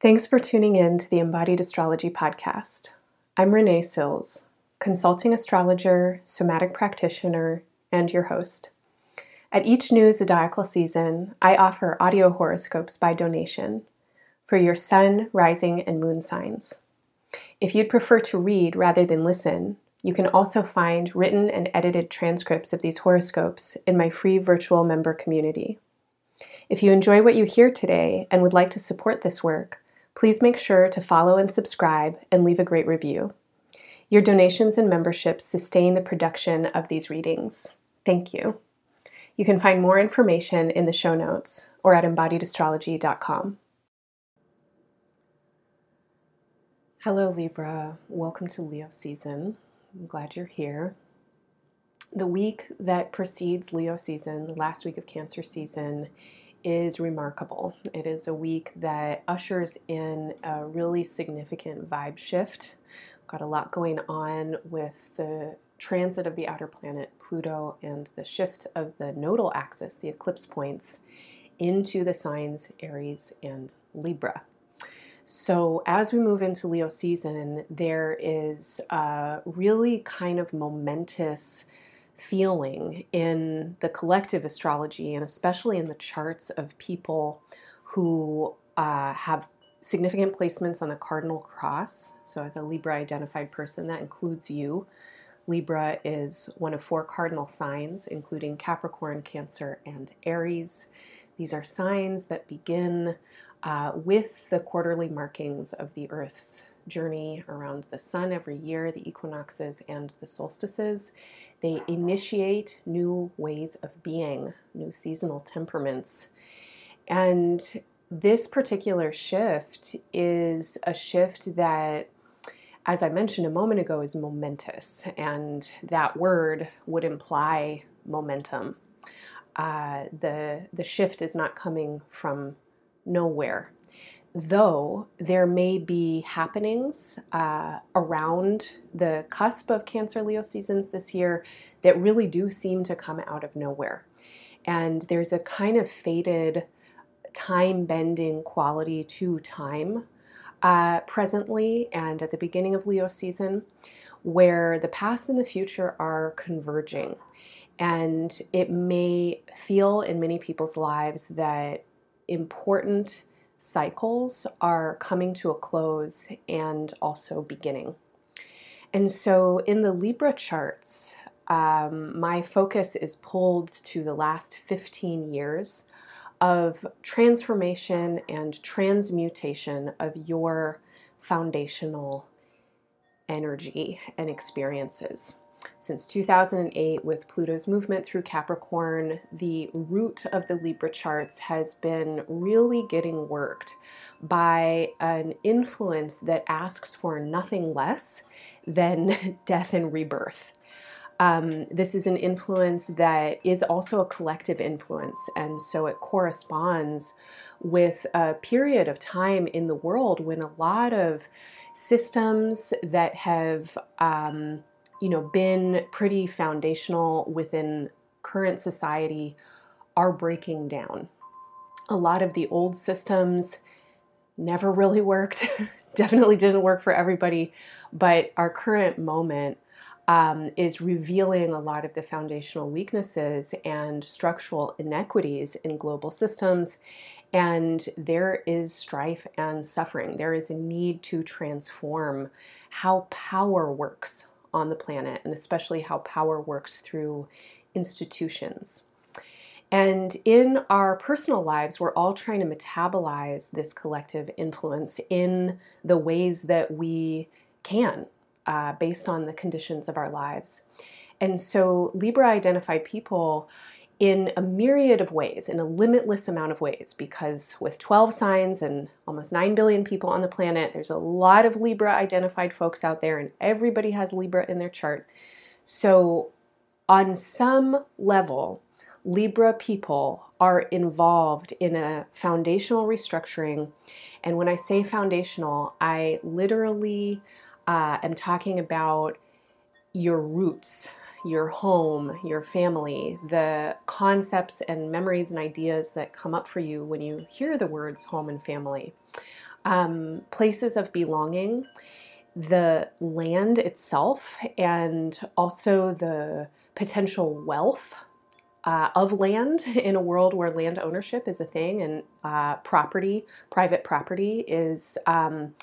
Thanks for tuning in to the Embodied Astrology Podcast. I'm Renee Sills, consulting astrologer, somatic practitioner, and your host. At each new zodiacal season, I offer audio horoscopes by donation for your sun, rising, and moon signs. If you'd prefer to read rather than listen, you can also find written and edited transcripts of these horoscopes in my free virtual member community. If you enjoy what you hear today and would like to support this work, please make sure to follow and subscribe and leave a great review. Your donations and memberships sustain the production of these readings. Thank you. You can find more information in the show notes or at embodiedastrology.com. Hello, Libra. Welcome to Leo season. I'm glad you're here. The week that precedes Leo season, the last week of Cancer season, is remarkable. It is a week that ushers in a really significant vibe shift. Got a lot going on with the transit of the outer planet Pluto and the shift of the nodal axis, the eclipse points, into the signs Aries and Libra. So, as we move into Leo season, there is a really kind of momentous feeling in the collective astrology and especially in the charts of people who uh, have significant placements on the cardinal cross. So, as a Libra identified person, that includes you. Libra is one of four cardinal signs, including Capricorn, Cancer, and Aries. These are signs that begin uh, with the quarterly markings of the Earth's journey around the sun every year, the equinoxes and the solstices. They initiate new ways of being, new seasonal temperaments. And this particular shift is a shift that, as I mentioned a moment ago, is momentous. And that word would imply momentum. Uh, the, the shift is not coming from nowhere. Though there may be happenings uh, around the cusp of Cancer Leo seasons this year that really do seem to come out of nowhere. And there's a kind of faded, time bending quality to time uh, presently and at the beginning of Leo season where the past and the future are converging. And it may feel in many people's lives that important cycles are coming to a close and also beginning. And so in the Libra charts, um, my focus is pulled to the last 15 years of transformation and transmutation of your foundational energy and experiences. Since 2008, with Pluto's movement through Capricorn, the root of the Libra charts has been really getting worked by an influence that asks for nothing less than death and rebirth. Um, this is an influence that is also a collective influence, and so it corresponds with a period of time in the world when a lot of systems that have um, you know, been pretty foundational within current society are breaking down. A lot of the old systems never really worked, definitely didn't work for everybody, but our current moment um, is revealing a lot of the foundational weaknesses and structural inequities in global systems. And there is strife and suffering. There is a need to transform how power works on the planet, and especially how power works through institutions. And in our personal lives, we're all trying to metabolize this collective influence in the ways that we can, uh, based on the conditions of our lives. And so, Libra identified people in a myriad of ways, in a limitless amount of ways, because with 12 signs and almost 9 billion people on the planet, there's a lot of Libra identified folks out there, and everybody has Libra in their chart. So, on some level, Libra people are involved in a foundational restructuring. And when I say foundational, I literally uh, am talking about your roots, your home, your family, the concepts and memories and ideas that come up for you when you hear the words home and family. um, places of belonging, the land itself, and also the potential wealth uh, of land in a world where land ownership is a thing and uh, property, private property, is um,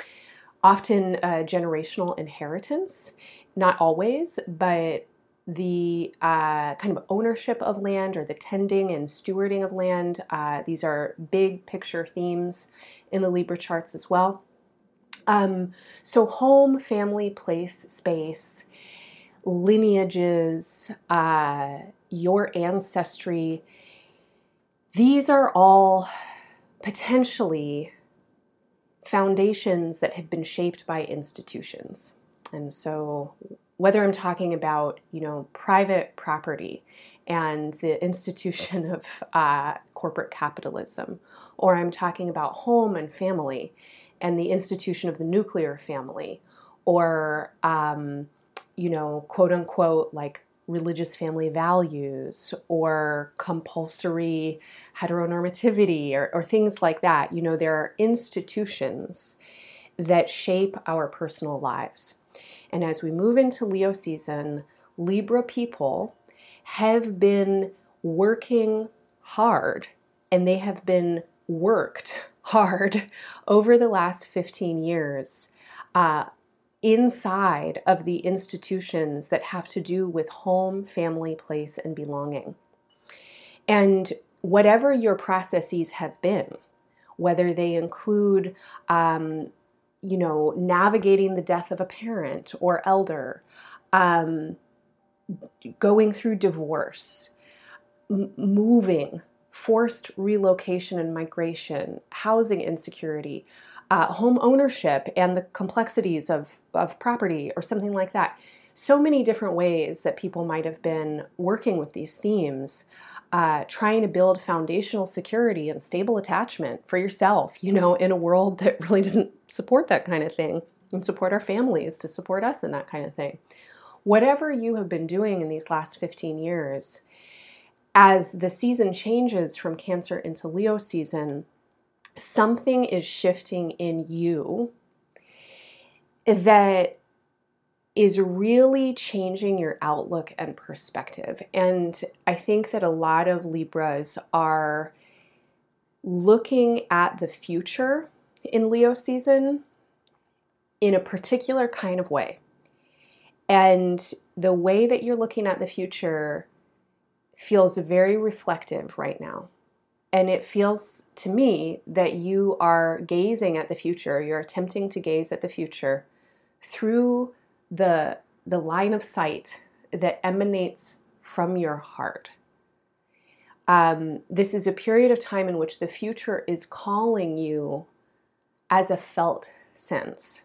often a generational inheritance. Not always, but the uh, kind of ownership of land or the tending and stewarding of land. Uh, these are big picture themes in the Libra charts as well. Um, so, home, family, place, space, lineages, uh, your ancestry, these are all potentially foundations that have been shaped by institutions. And so, whether I'm talking about, you know, private property and the institution of uh, corporate capitalism, or I'm talking about home and family and the institution of the nuclear family, or, um, you know, quote unquote, like religious family values or compulsory heteronormativity or, or things like that. You know, there are institutions that shape our personal lives. And as we move into Leo season, Libra people have been working hard and they have been worked hard over the last 15 years uh, inside of the institutions that have to do with home, family, place, and belonging. And whatever your processes have been, whether they include, um, you know, navigating the death of a parent or elder, um, going through divorce, m- moving, forced relocation and migration, housing insecurity, uh, home ownership and the complexities of, of property or something like that. So many different ways that people might have been working with these themes, uh, trying to build foundational security and stable attachment for yourself, you know, in a world that really doesn't support that kind of thing and support our families to support us in that kind of thing. Whatever you have been doing in these last 15 years, as the season changes from Cancer into Leo season, something is shifting in you that is really changing your outlook and perspective. And I think that a lot of Libras are looking at the future in Leo season in a particular kind of way. And the way that you're looking at the future feels very reflective right now. And it feels to me that you are gazing at the future, you're attempting to gaze at the future through the, the line of sight that emanates from your heart. Um, this is a period of time in which the future is calling you as a felt sense.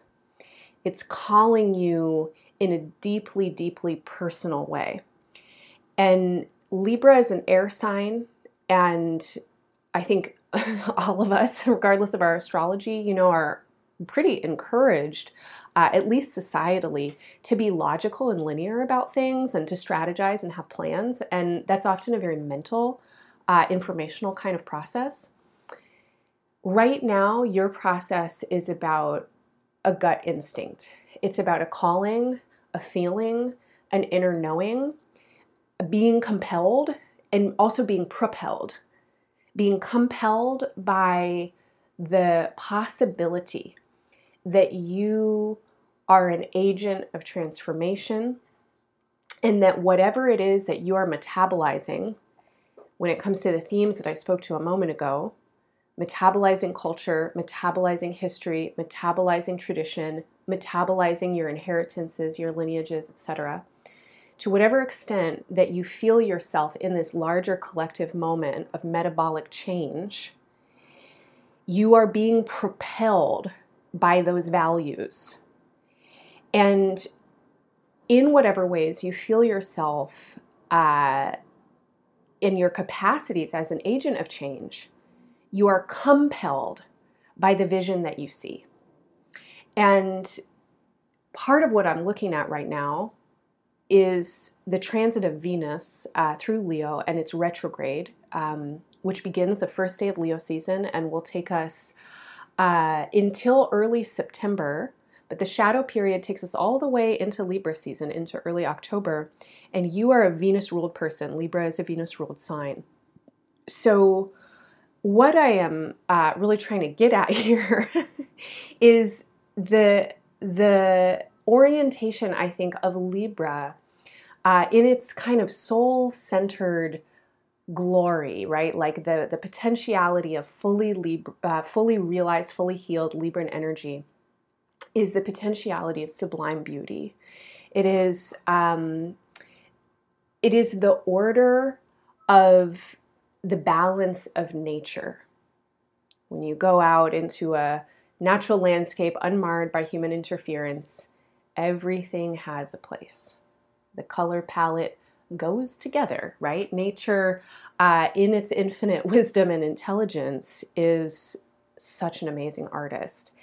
It's calling you in a deeply, deeply personal way. And Libra is an air sign, and I think all of us, regardless of our astrology, you know, are pretty encouraged, uh, at least societally, to be logical and linear about things and to strategize and have plans. And that's often a very mental, uh, informational kind of process. Right now, your process is about a gut instinct, it's about a calling, a feeling, an inner knowing, being compelled, and also being propelled being compelled by the possibility that you are an agent of transformation and that whatever it is that you are metabolizing when it comes to the themes that I spoke to a moment ago metabolizing culture, metabolizing history, metabolizing tradition, metabolizing your inheritances, your lineages, etc to whatever extent that you feel yourself in this larger collective moment of metabolic change, you are being propelled by those values. And in whatever ways you feel yourself uh, in your capacities as an agent of change, you are compelled by the vision that you see. And part of what I'm looking at right now is the transit of Venus uh, through Leo and its retrograde, um, which begins the first day of Leo season and will take us uh, until early September. But the shadow period takes us all the way into Libra season, into early October. And you are a Venus ruled person. Libra is a Venus ruled sign. So, what I am uh, really trying to get at here is the the orientation I think of Libra uh, in its kind of soul centered glory, right? Like the the potentiality of fully Libra, uh, fully realized, fully healed Libran energy is the potentiality of sublime beauty. It is um, it is the order of the balance of nature. When you go out into a natural landscape unmarred by human interference, everything has a place. The color palette goes together, right? Nature, uh, in its infinite wisdom and intelligence, is such an amazing artist.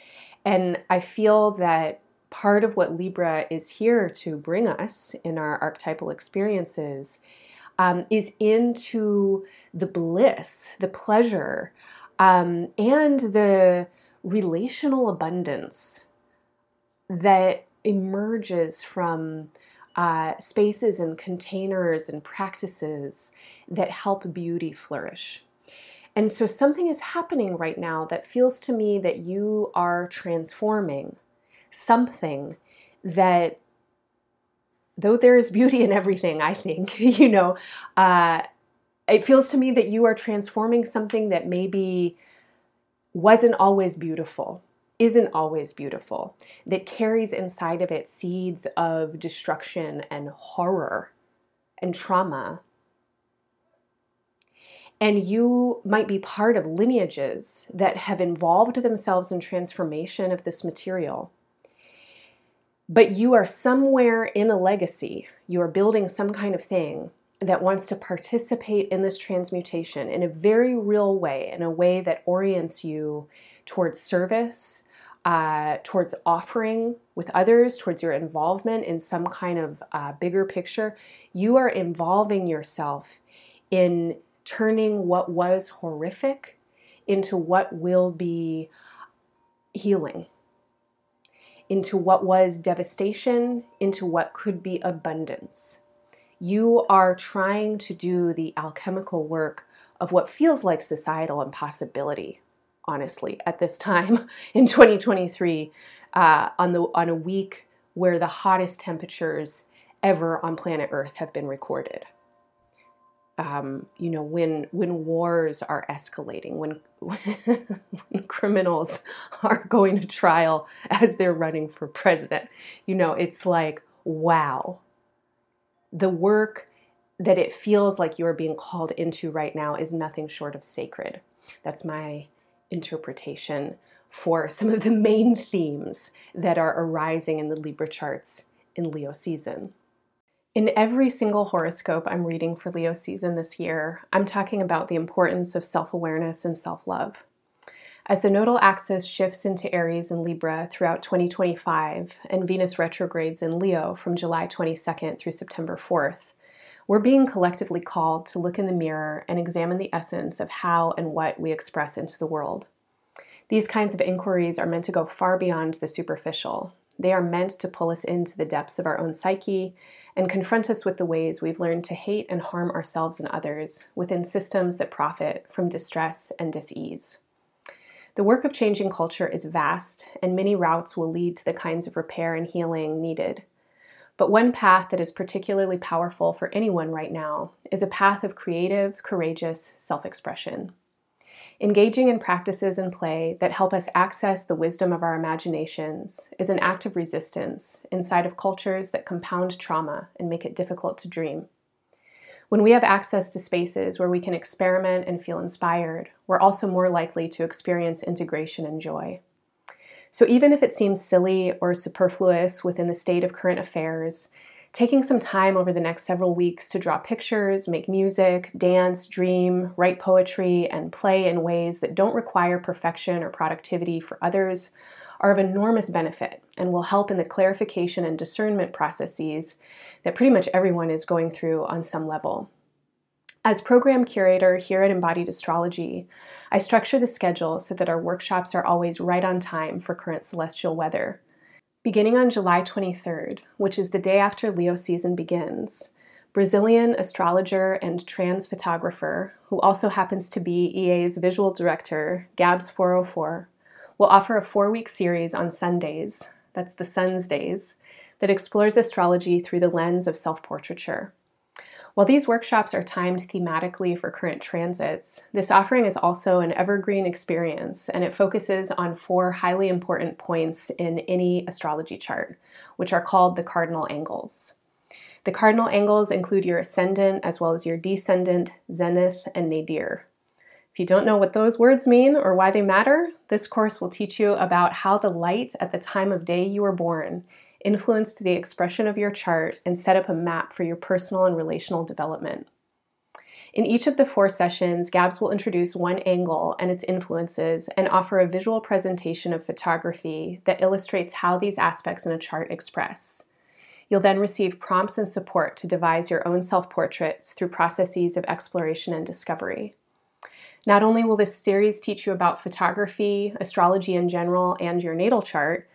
And I feel that part of what Libra is here to bring us in our archetypal experiences um, is into the bliss, the pleasure, um, and the relational abundance that emerges from uh, spaces and containers and practices that help beauty flourish. And so something is happening right now that feels to me that you are transforming something that though there is beauty in everything, I think, you know, uh, it feels to me that you are transforming something that maybe wasn't always beautiful, isn't always beautiful, that carries inside of it seeds of destruction and horror and trauma. And you might be part of lineages that have involved themselves in transformation of this material but you are somewhere in a legacy, you are building some kind of thing that wants to participate in this transmutation in a very real way, in a way that orients you towards service, uh, towards offering with others, towards your involvement in some kind of uh, bigger picture. You are involving yourself in turning what was horrific into what will be healing into what was devastation, into what could be abundance. You are trying to do the alchemical work of what feels like societal impossibility, honestly, at this time in 2023, uh, on, the, on a week where the hottest temperatures ever on planet Earth have been recorded um, you know, when when wars are escalating, when, when criminals are going to trial as they're running for president, you know, it's like wow. The work that it feels like you're being called into right now is nothing short of sacred. That's my interpretation for some of the main themes that are arising in the Libra charts in Leo season. In every single horoscope I'm reading for Leo season this year, I'm talking about the importance of self awareness and self love. As the nodal axis shifts into Aries and Libra throughout 2025 and Venus retrogrades in Leo from July 22nd through September 4th, we're being collectively called to look in the mirror and examine the essence of how and what we express into the world. These kinds of inquiries are meant to go far beyond the superficial. They are meant to pull us into the depths of our own psyche and confront us with the ways we've learned to hate and harm ourselves and others within systems that profit from distress and disease. The work of changing culture is vast, and many routes will lead to the kinds of repair and healing needed. But one path that is particularly powerful for anyone right now is a path of creative, courageous self expression. Engaging in practices and play that help us access the wisdom of our imaginations is an act of resistance inside of cultures that compound trauma and make it difficult to dream. When we have access to spaces where we can experiment and feel inspired, we're also more likely to experience integration and joy. So, even if it seems silly or superfluous within the state of current affairs, taking some time over the next several weeks to draw pictures, make music, dance, dream, write poetry, and play in ways that don't require perfection or productivity for others are of enormous benefit and will help in the clarification and discernment processes that pretty much everyone is going through on some level. As program curator here at Embodied Astrology, I structure the schedule so that our workshops are always right on time for current celestial weather. Beginning on July 23rd, which is the day after Leo season begins, Brazilian astrologer and trans photographer, who also happens to be EA's visual director, Gabz 404, will offer a four week series on Sundays, that's the sun's days, that explores astrology through the lens of self portraiture. While these workshops are timed thematically for current transits, this offering is also an evergreen experience and it focuses on four highly important points in any astrology chart, which are called the cardinal angles. The cardinal angles include your ascendant as well as your descendant, zenith, and nadir. If you don't know what those words mean or why they matter, this course will teach you about how the light at the time of day you were born influenced the expression of your chart and set up a map for your personal and relational development. In each of the four sessions, Gabz will introduce one angle and its influences and offer a visual presentation of photography that illustrates how these aspects in a chart express. You'll then receive prompts and support to devise your own self portraits through processes of exploration and discovery. Not only will this series teach you about photography, astrology in general, and your natal chart,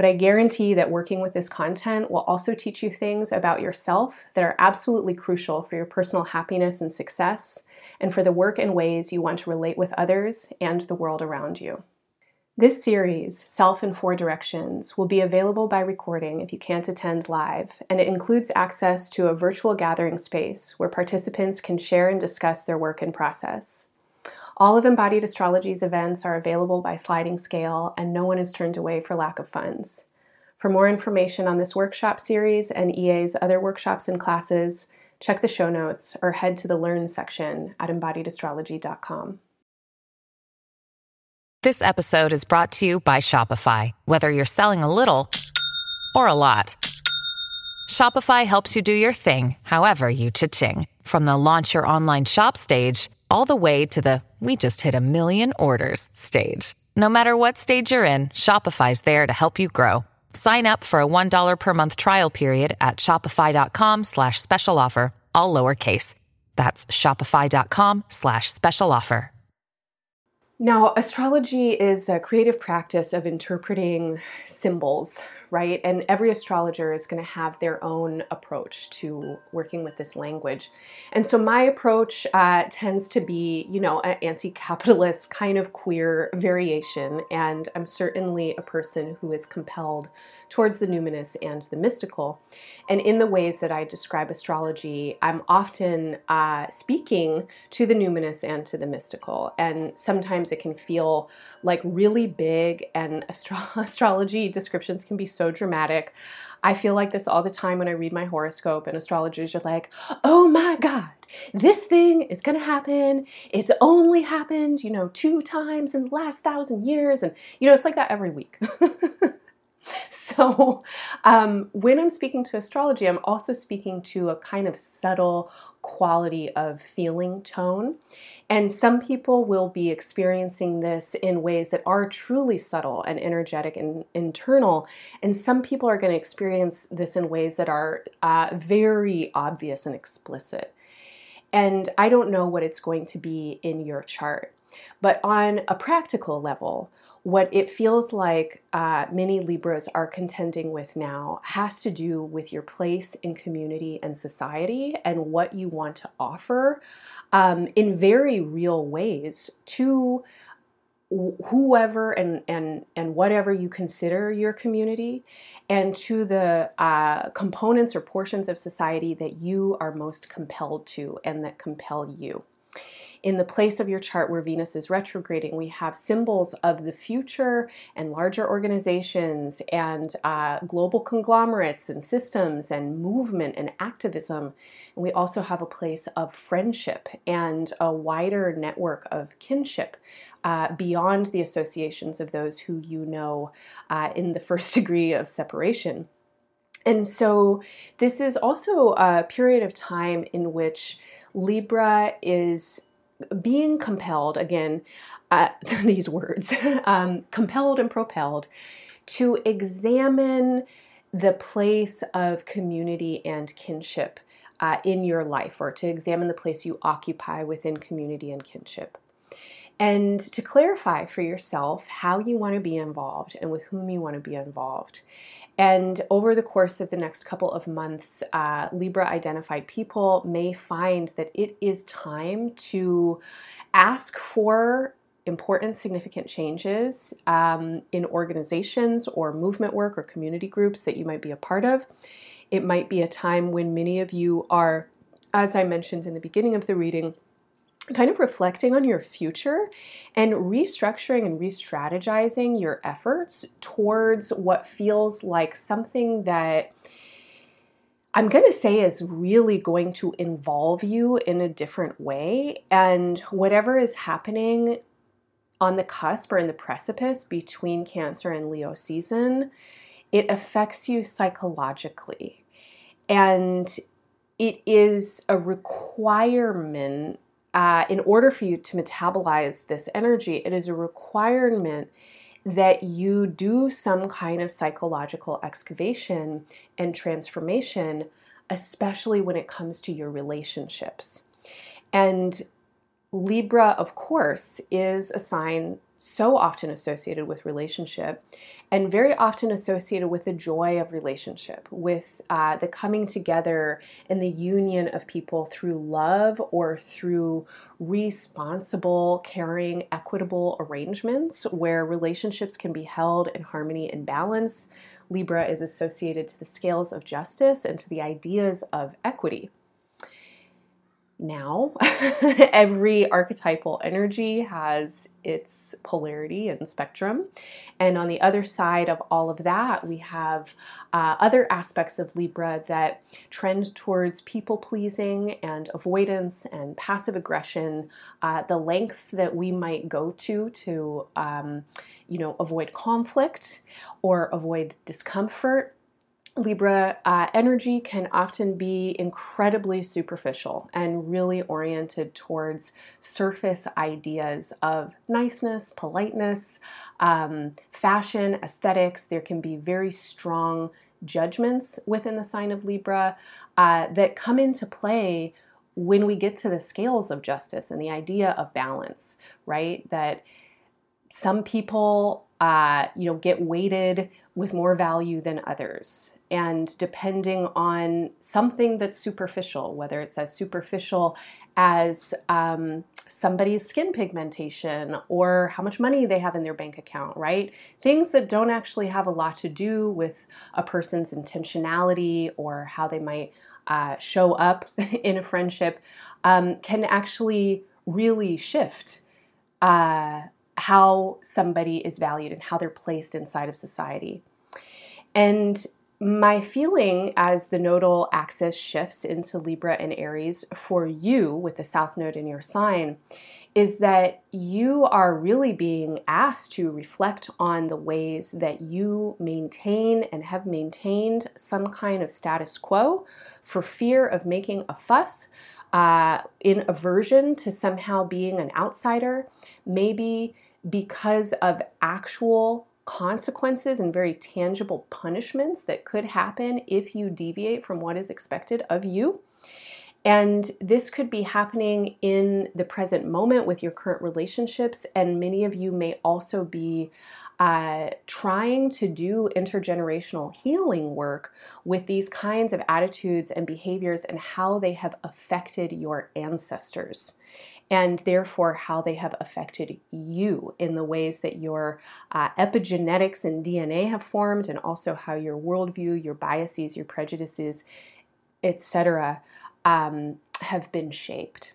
but I guarantee that working with this content will also teach you things about yourself that are absolutely crucial for your personal happiness and success, and for the work and ways you want to relate with others and the world around you. This series, Self in Four Directions, will be available by recording if you can't attend live, and it includes access to a virtual gathering space where participants can share and discuss their work and process. All of Embodied Astrology's events are available by sliding scale, and no one is turned away for lack of funds. For more information on this workshop series and EA's other workshops and classes, check the show notes or head to the Learn section at embodiedastrology.com. This episode is brought to you by Shopify. Whether you're selling a little or a lot, Shopify helps you do your thing, however you cha-ching. From the launch your online shop stage, all the way to the we just hit a million orders stage. No matter what stage you're in, Shopify's there to help you grow. Sign up for a $1 per month trial period at shopify.com slash special offer, all lowercase. That's shopify.com slash special offer. Now, astrology is a creative practice of interpreting symbols, right? And every astrologer is going to have their own approach to working with this language. And so my approach uh, tends to be, you know, an anti capitalist kind of queer variation. And I'm certainly a person who is compelled towards the numinous and the mystical. And in the ways that I describe astrology, I'm often uh, speaking to the numinous and to the mystical. And sometimes it can feel like really big, and astro- astrology descriptions can be so dramatic. I feel like this all the time when I read my horoscope, and astrologers are like, oh my God, this thing is going to happen. It's only happened, you know, two times in the last thousand years. And, you know, it's like that every week. So, um, when I'm speaking to astrology, I'm also speaking to a kind of subtle quality of feeling tone. And some people will be experiencing this in ways that are truly subtle and energetic and internal. And some people are going to experience this in ways that are uh, very obvious and explicit. And I don't know what it's going to be in your chart. But on a practical level, what it feels like uh, many Libras are contending with now has to do with your place in community and society and what you want to offer um, in very real ways to whoever and and and whatever you consider your community and to the uh, components or portions of society that you are most compelled to and that compel you in the place of your chart where Venus is retrograding, we have symbols of the future and larger organizations and uh, global conglomerates and systems and movement and activism. And we also have a place of friendship and a wider network of kinship. Uh, beyond the associations of those who you know uh, in the first degree of separation. And so, this is also a period of time in which Libra is being compelled, again, uh, these words, um, compelled and propelled to examine the place of community and kinship uh, in your life or to examine the place you occupy within community and kinship. And to clarify for yourself how you want to be involved and with whom you want to be involved. And over the course of the next couple of months, uh, Libra identified people may find that it is time to ask for important, significant changes um, in organizations or movement work or community groups that you might be a part of. It might be a time when many of you are, as I mentioned in the beginning of the reading, kind of reflecting on your future and restructuring and re strategizing your efforts towards what feels like something that I'm going to say is really going to involve you in a different way. And whatever is happening on the cusp or in the precipice between Cancer and Leo season, it affects you psychologically. And it is a requirement uh, in order for you to metabolize this energy, it is a requirement that you do some kind of psychological excavation and transformation, especially when it comes to your relationships. And Libra, of course, is a sign so often associated with relationship and very often associated with the joy of relationship, with uh, the coming together and the union of people through love or through responsible, caring, equitable arrangements where relationships can be held in harmony and balance. Libra is associated to the scales of justice and to the ideas of equity now. Every archetypal energy has its polarity and spectrum. And on the other side of all of that, we have uh, other aspects of Libra that trend towards people pleasing and avoidance and passive aggression, uh, the lengths that we might go to to, um, you know, avoid conflict or avoid discomfort Libra uh, energy can often be incredibly superficial and really oriented towards surface ideas of niceness, politeness, um, fashion, aesthetics. There can be very strong judgments within the sign of Libra uh, that come into play when we get to the scales of justice and the idea of balance, right? That some people, uh, you know, get weighted with more value than others. And depending on something that's superficial, whether it's as superficial as um, somebody's skin pigmentation or how much money they have in their bank account, right? Things that don't actually have a lot to do with a person's intentionality or how they might uh, show up in a friendship um, can actually really shift uh, how somebody is valued and how they're placed inside of society. And my feeling as the nodal axis shifts into Libra and Aries for you with the South Node in your sign is that you are really being asked to reflect on the ways that you maintain and have maintained some kind of status quo for fear of making a fuss, uh, in aversion to somehow being an outsider, maybe because of actual consequences and very tangible punishments that could happen if you deviate from what is expected of you. And this could be happening in the present moment with your current relationships. And many of you may also be uh, trying to do intergenerational healing work with these kinds of attitudes and behaviors and how they have affected your ancestors and therefore how they have affected you in the ways that your uh, epigenetics and DNA have formed, and also how your worldview, your biases, your prejudices, etc., um, have been shaped.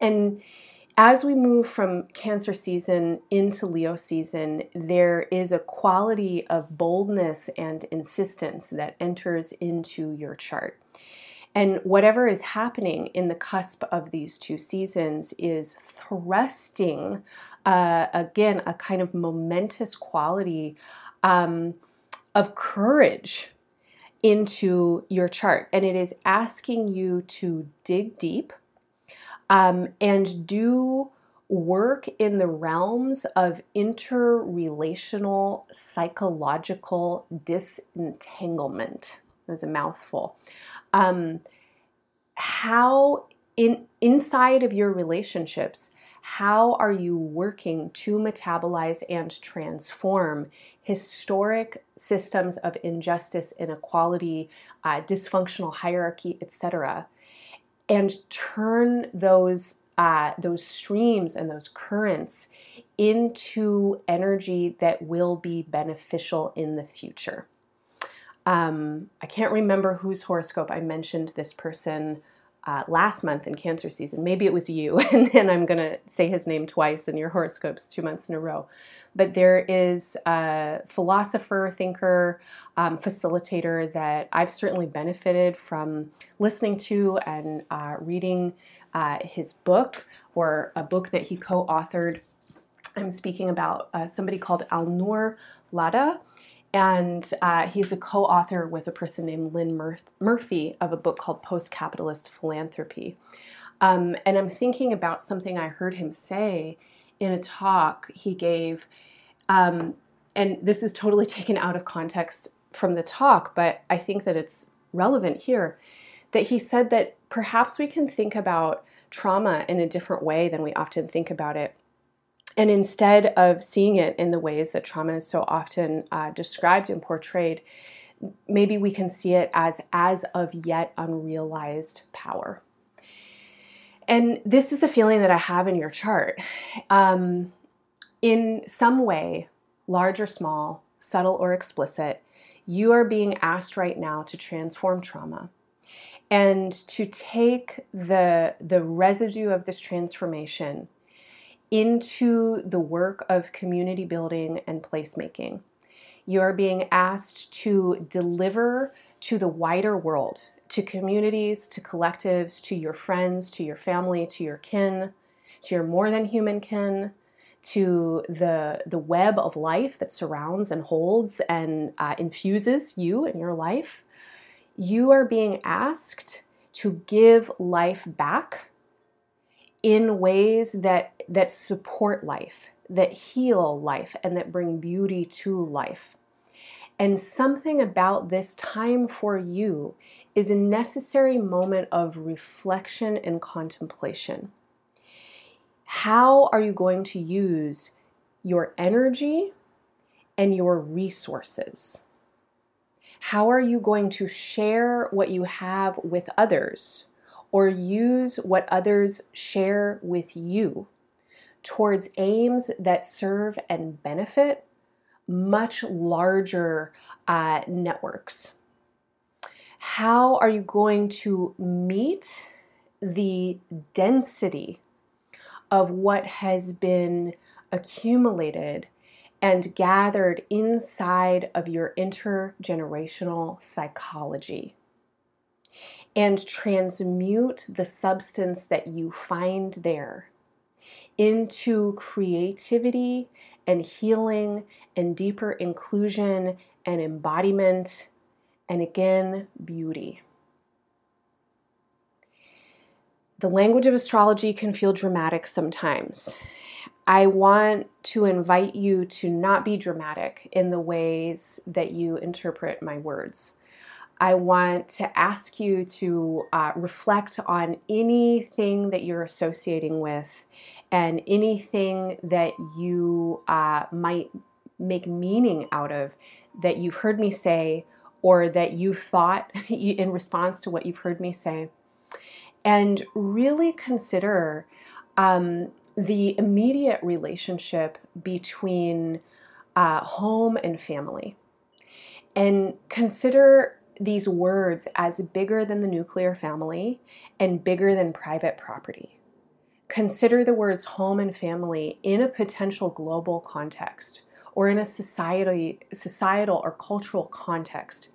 And as we move from Cancer season into Leo season, there is a quality of boldness and insistence that enters into your chart. And whatever is happening in the cusp of these two seasons is thrusting, uh, again, a kind of momentous quality um, of courage into your chart. And it is asking you to dig deep um, and do work in the realms of interrelational psychological disentanglement. It was a mouthful. Um, how in inside of your relationships how are you working to metabolize and transform historic systems of injustice inequality uh, dysfunctional hierarchy etc and turn those uh, those streams and those currents into energy that will be beneficial in the future. Um, I can't remember whose horoscope I mentioned this person uh, last month in Cancer season. Maybe it was you, and then I'm going to say his name twice in your horoscopes two months in a row. But there is a philosopher, thinker, um, facilitator that I've certainly benefited from listening to and uh, reading uh, his book or a book that he co authored. I'm speaking about uh, somebody called Alnoor Ladha, and uh, he's a co author with a person named Lynn Mur- Murphy of a book called Post Capitalist Philanthropy. Um, and I'm thinking about something I heard him say in a talk he gave. Um, and this is totally taken out of context from the talk, but I think that it's relevant here. That he said that perhaps we can think about trauma in a different way than we often think about it. And instead of seeing it in the ways that trauma is so often uh, described and portrayed, maybe we can see it as as of yet unrealized power. And this is the feeling that I have in your chart. Um, in some way, large or small, subtle or explicit, you are being asked right now to transform trauma and to take the, the residue of this transformation into the work of community building and placemaking. You are being asked to deliver to the wider world, to communities, to collectives, to your friends, to your family, to your kin, to your more than human kin, to the, the web of life that surrounds and holds and uh, infuses you and your life you are being asked to give life back in ways that that support life, that heal life and that bring beauty to life. And something about this time for you is a necessary moment of reflection and contemplation. How are you going to use your energy and your resources? How are you going to share what you have with others or use what others share with you towards aims that serve and benefit much larger uh, networks? How are you going to meet the density of what has been accumulated and gathered inside of your intergenerational psychology and transmute the substance that you find there into creativity and healing and deeper inclusion and embodiment and again, beauty. The language of astrology can feel dramatic sometimes. I want to invite you to not be dramatic in the ways that you interpret my words. I want to ask you to uh, reflect on anything that you're associating with and anything that you uh, might make meaning out of that you've heard me say or that you've thought in response to what you've heard me say. And really consider um, the immediate relationship between uh, home and family. And consider these words as bigger than the nuclear family and bigger than private property. Consider the words home and family in a potential global context or in a society, societal or cultural context.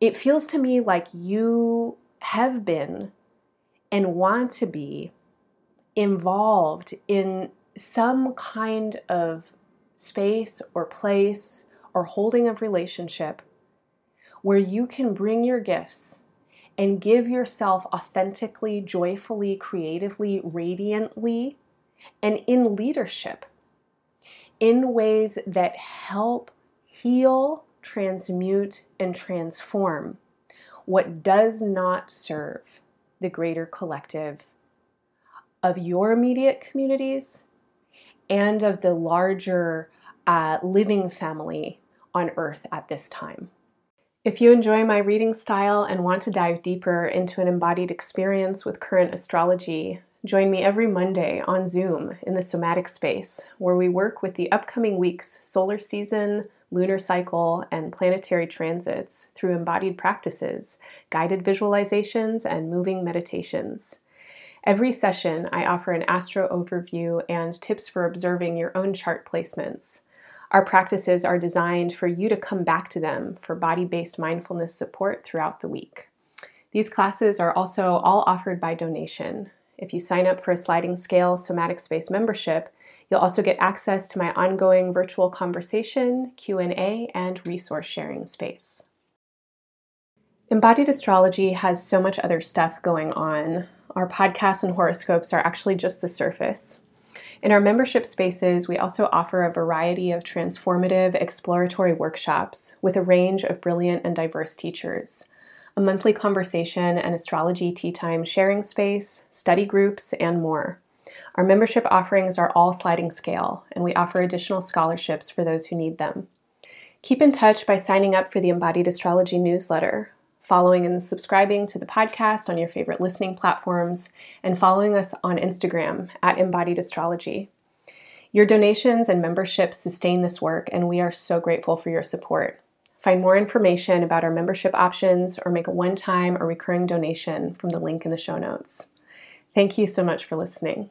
It feels to me like you have been and want to be involved in some kind of space or place or holding of relationship where you can bring your gifts and give yourself authentically, joyfully, creatively, radiantly, and in leadership in ways that help heal, transmute, and transform what does not serve the greater collective of your immediate communities and of the larger uh, living family on earth at this time. If you enjoy my reading style and want to dive deeper into an embodied experience with current astrology, join me every Monday on Zoom in the somatic space, where we work with the upcoming week's solar season, lunar cycle, and planetary transits through embodied practices, guided visualizations, and moving meditations. Every session, I offer an astro overview and tips for observing your own chart placements. Our practices are designed for you to come back to them for body based mindfulness support throughout the week. These classes are also all offered by donation. If you sign up for a sliding scale somatic space membership, you'll also get access to my ongoing virtual conversation, Q&A, and resource sharing space. Embodied astrology has so much other stuff going on. Our podcasts and horoscopes are actually just the surface. In our membership spaces, we also offer a variety of transformative, exploratory workshops with a range of brilliant and diverse teachers. A monthly conversation and astrology tea time sharing space, study groups, and more. Our membership offerings are all sliding scale, and we offer additional scholarships for those who need them. Keep in touch by signing up for the Embodied Astrology newsletter, following and subscribing to the podcast on your favorite listening platforms, and following us on Instagram at Embodied Astrology. Your donations and memberships sustain this work, and we are so grateful for your support. Find more information about our membership options or make a one time or recurring donation from the link in the show notes. Thank you so much for listening.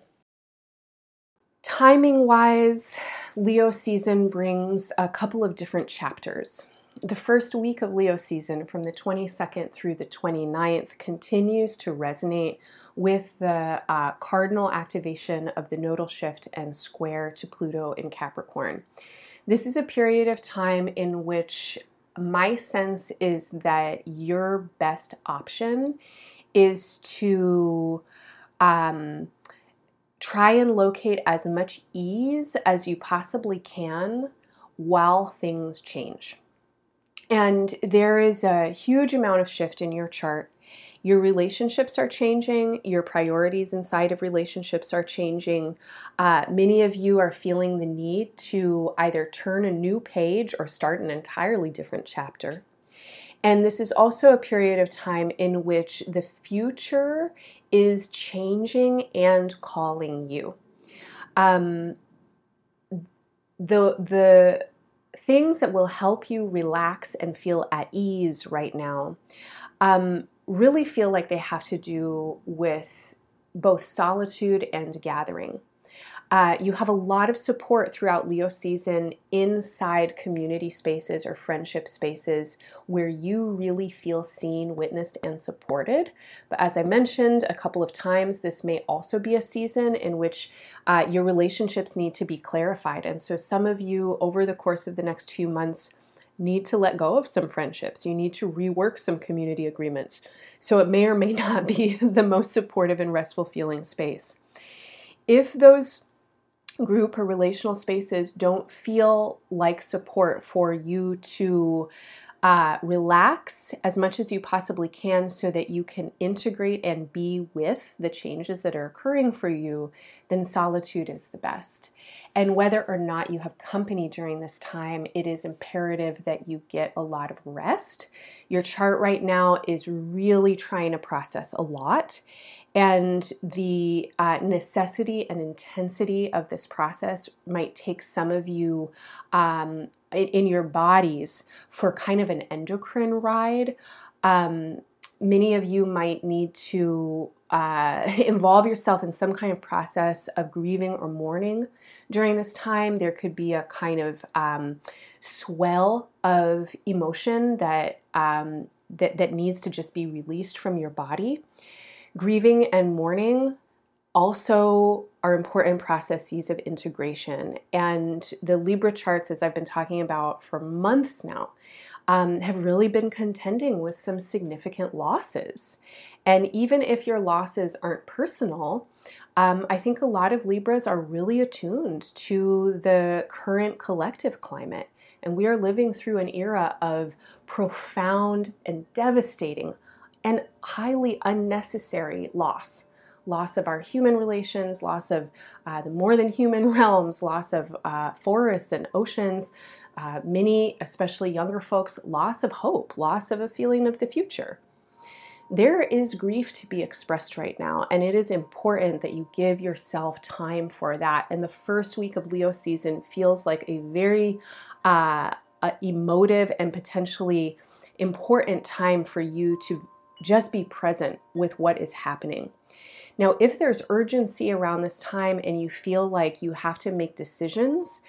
Timing wise, Leo season brings a couple of different chapters the first week of Leo season, from the 22nd through the 29th, continues to resonate with the uh, cardinal activation of the nodal shift and square to Pluto in Capricorn. This is a period of time in which my sense is that your best option is to um, try and locate as much ease as you possibly can while things change. And there is a huge amount of shift in your chart. Your relationships are changing, your priorities inside of relationships are changing. Uh, many of you are feeling the need to either turn a new page or start an entirely different chapter. And this is also a period of time in which the future is changing and calling you. Um, the the things that will help you relax and feel at ease right now um, really feel like they have to do with both solitude and gathering. Uh, you have a lot of support throughout Leo season inside community spaces or friendship spaces where you really feel seen, witnessed, and supported. But as I mentioned a couple of times, this may also be a season in which uh, your relationships need to be clarified. And so, some of you over the course of the next few months need to let go of some friendships. You need to rework some community agreements. So, it may or may not be the most supportive and restful feeling space. If those group or relational spaces don't feel like support for you to uh, relax as much as you possibly can so that you can integrate and be with the changes that are occurring for you, then solitude is the best. And whether or not you have company during this time, it is imperative that you get a lot of rest. Your chart right now is really trying to process a lot. And the uh, necessity and intensity of this process might take some of you um, in, your bodies for kind of an endocrine ride. Um, many of you might need to uh, involve yourself in some kind of process of grieving or mourning during this time. There could be a kind of um, swell of emotion that, um, that that needs to just be released from your body. Grieving and mourning also are important processes of integration. And the Libra charts, as I've been talking about for months now, um, have really been contending with some significant losses. And even if your losses aren't personal, um, I think a lot of Libras are really attuned to the current collective climate And we are living through an era of profound and devastating and highly unnecessary loss loss of our human relations, loss of uh, the more than human realms, loss of uh, forests and oceans, uh, many, especially younger folks, loss of hope, loss of a feeling of the future. There is grief to be expressed right now, and it is important that you give yourself time for that. And the first week of Leo season feels like a very uh, emotive and potentially important time for you to just be present with what is happening. Now, if there's urgency around this time and you feel like you have to make decisions,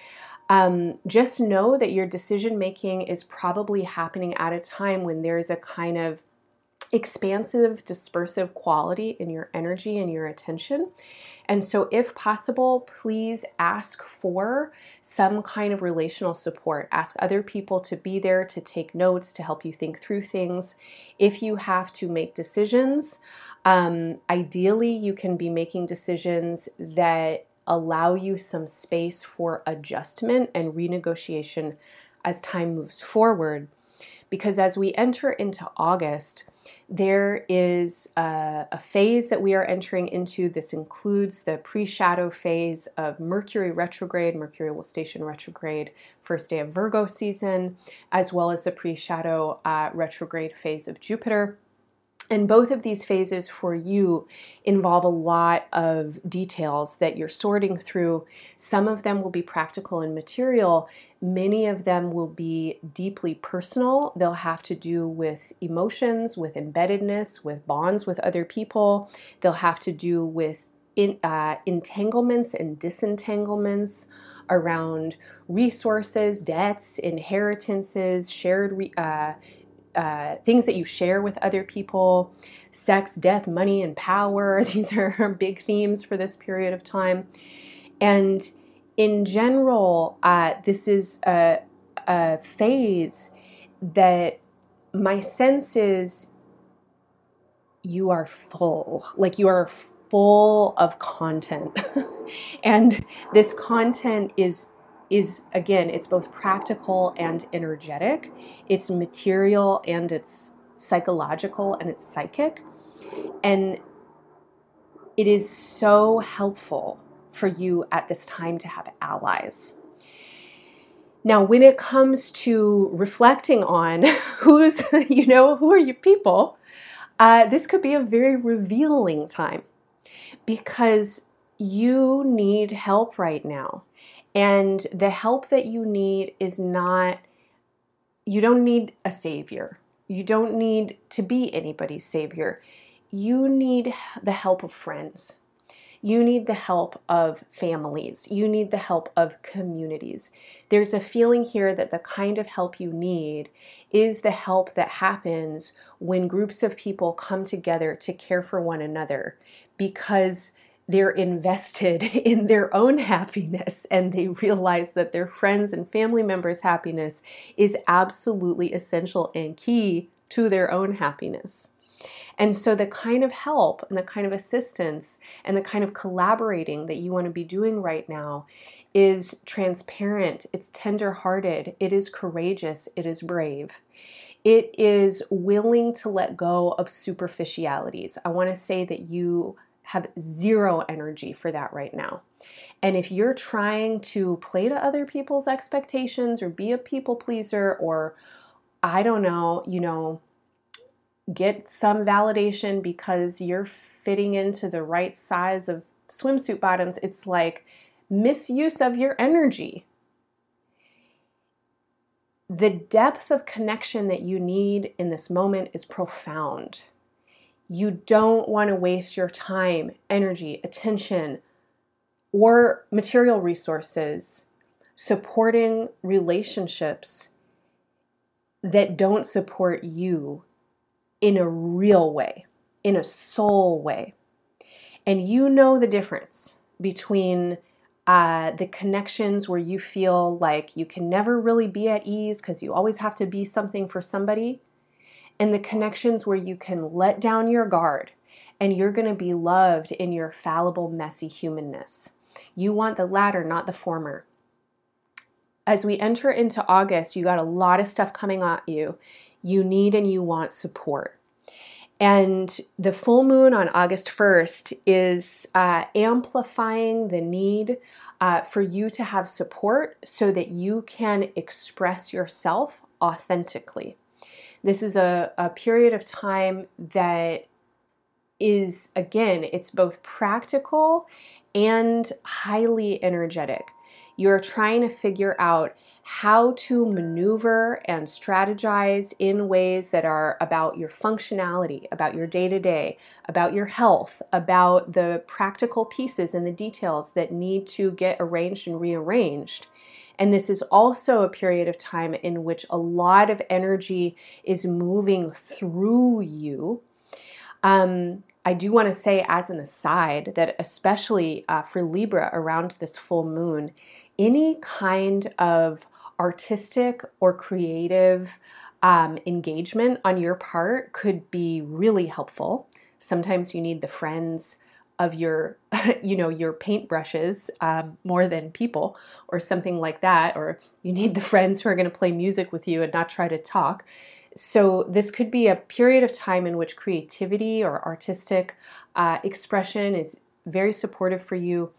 um, just know that your decision making is probably happening at a time when there's a kind of expansive, dispersive quality in your energy and your attention. And so, if possible, please ask for some kind of relational support. Ask other people to be there to take notes, to help you think through things. If you have to make decisions, um, ideally, you can be making decisions that allow you some space for adjustment and renegotiation as time moves forward. Because as we enter into August, there is a, a, phase that we are entering into. This includes the pre shadow phase of Mercury retrograde. Mercury will station retrograde first day of Virgo season, as well as the pre shadow uh, retrograde phase of Jupiter. And both of these phases for you involve a lot of details that you're sorting through. Some of them will be practical and material, many of them will be deeply personal. They'll have to do with emotions, with embeddedness, with bonds with other people. They'll have to do with in, uh, entanglements and disentanglements around resources, debts, inheritances, shared re- uh, uh, things that you share with other people, sex, death, money, and power. These are big themes for this period of time. And in general, uh, this is a, a phase that my sense is you are full, like you are full of content. and this content is is again, it's both practical and energetic. It's material and it's psychological and it's psychic. And it is so helpful for you at this time to have allies. Now, when it comes to reflecting on who's, you know, who are your people, uh, this could be a very revealing time because you need help right now. And the help that you need is not, you don't need a savior. You don't need to be anybody's savior. You need the help of friends. You need the help of families. You need the help of communities. There's a feeling here that the kind of help you need is the help that happens when groups of people come together to care for one another because they're invested in their own happiness and they realize that their friends and family members' happiness is absolutely essential and key to their own happiness. And so, the kind of help and the kind of assistance and the kind of collaborating that you want to be doing right now is transparent, it's tender-hearted, it is courageous, it is brave. It is willing to let go of superficialities. I want to say that you have zero energy for that right now. And if you're trying to play to other people's expectations or be a people pleaser or I don't know, you know, get some validation because you're fitting into the right size of swimsuit bottoms, it's like misuse of your energy. The depth of connection that you need in this moment is profound. You don't want to waste your time, energy, attention, or material resources supporting relationships that don't support you in a real way, in a soul way. And you know the difference between uh, the connections where you feel like you can never really be at ease because you always have to be something for somebody and the connections where you can let down your guard and you're going to be loved in your fallible, messy humanness. You want the latter, not the former. as we enter into August, you got a lot of stuff coming at you. You need and you want support. And the full moon on August 1st is uh, amplifying the need uh, for you to have support so that you can express yourself authentically. This is a, a period of time that is, again, it's both practical and highly energetic. You're trying to figure out how to maneuver and strategize in ways that are about your functionality, about your day to day, about your health, about the practical pieces and the details that need to get arranged and rearranged. And this is also a period of time in which a lot of energy is moving through you. Um, I do want to say, as an aside, that especially uh, for Libra around this full moon, any kind of artistic or creative um, engagement on your part could be really helpful. Sometimes you need the friends of your, you know, your paintbrushes um, more than people, or something like that. Or you need the friends who are going to play music with you and not try to talk. So, this could be a period of time in which creativity or artistic uh, expression is very supportive for you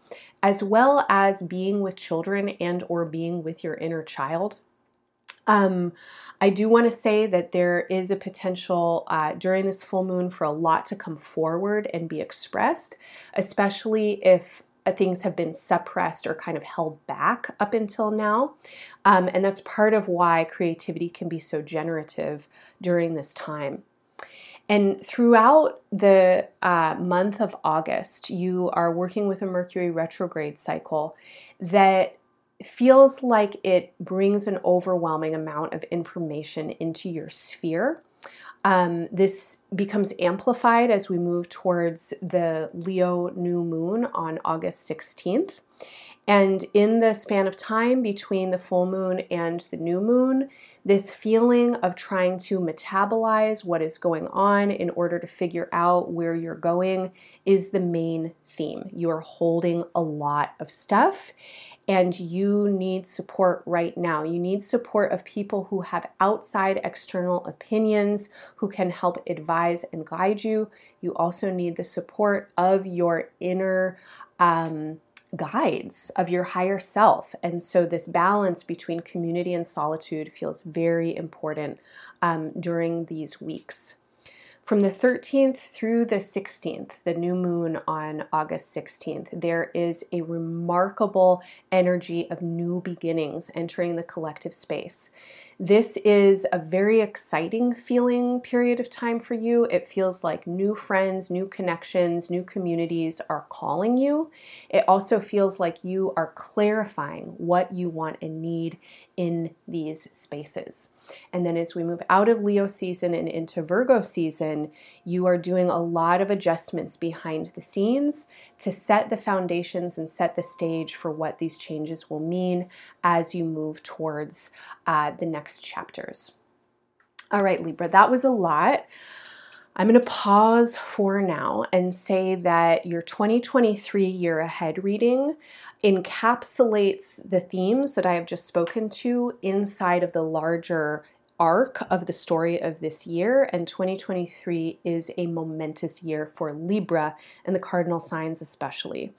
as well as being with children and or being with your inner child um, I do want to say that there is a potential uh, during this full moon for a lot to come forward and be expressed, especially if uh, things have been suppressed or kind of held back up until now. Um, and that's part of why creativity can be so generative during this time. And throughout the uh, month of August, you are working with a Mercury retrograde cycle that feels like it brings an overwhelming amount of information into your sphere. Um, this becomes amplified as we move towards the Leo new moon on August 16th. And in the span of time between the full moon and the new moon, this feeling of trying to metabolize what is going on in order to figure out where you're going is the main theme. You are holding a lot of stuff and you need support right now. You need support of people who have outside external opinions, who can help advise and guide you. You also need the support of your inner. Um, guides of your higher self. And so, this balance between community and solitude feels very important um, during these weeks. From the 13th through the 16th, the new moon on August 16th, there is a remarkable energy of new beginnings entering the collective space. This is a very exciting feeling period of time for you. It feels like new friends, new connections, new communities are calling you. It also feels like you are clarifying what you want and need in these spaces. And then as we move out of Leo season and into Virgo season, you are doing a lot of adjustments behind the scenes to set the foundations and set the stage for what these changes will mean as you move towards uh, the next chapters. All right, Libra, that was a lot. I'm going to pause for now and say that your 2023 year ahead reading encapsulates the themes that I have just spoken to inside of the larger arc of the story of this year, and 2023 is a momentous year for Libra and the cardinal signs, especially.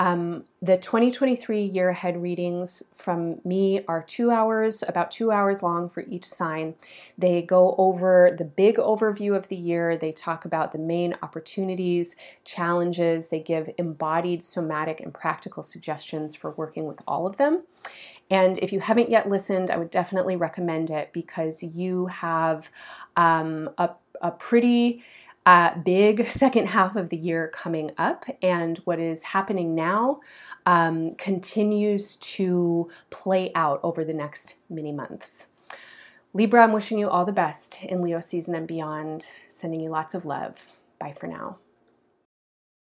Um, the 2023 year ahead readings from me are two hours, about two hours long for each sign. They go over the big overview of the year, they talk about the main opportunities, challenges, they give embodied somatic and practical suggestions for working with all of them. And if you haven't yet listened, I would definitely recommend it because you have um, a, a pretty uh, big second half of the year coming up, and what is happening now um, continues to play out over the next many months. Libra, I'm wishing you all the best in Leo season and beyond, sending you lots of love. Bye for now.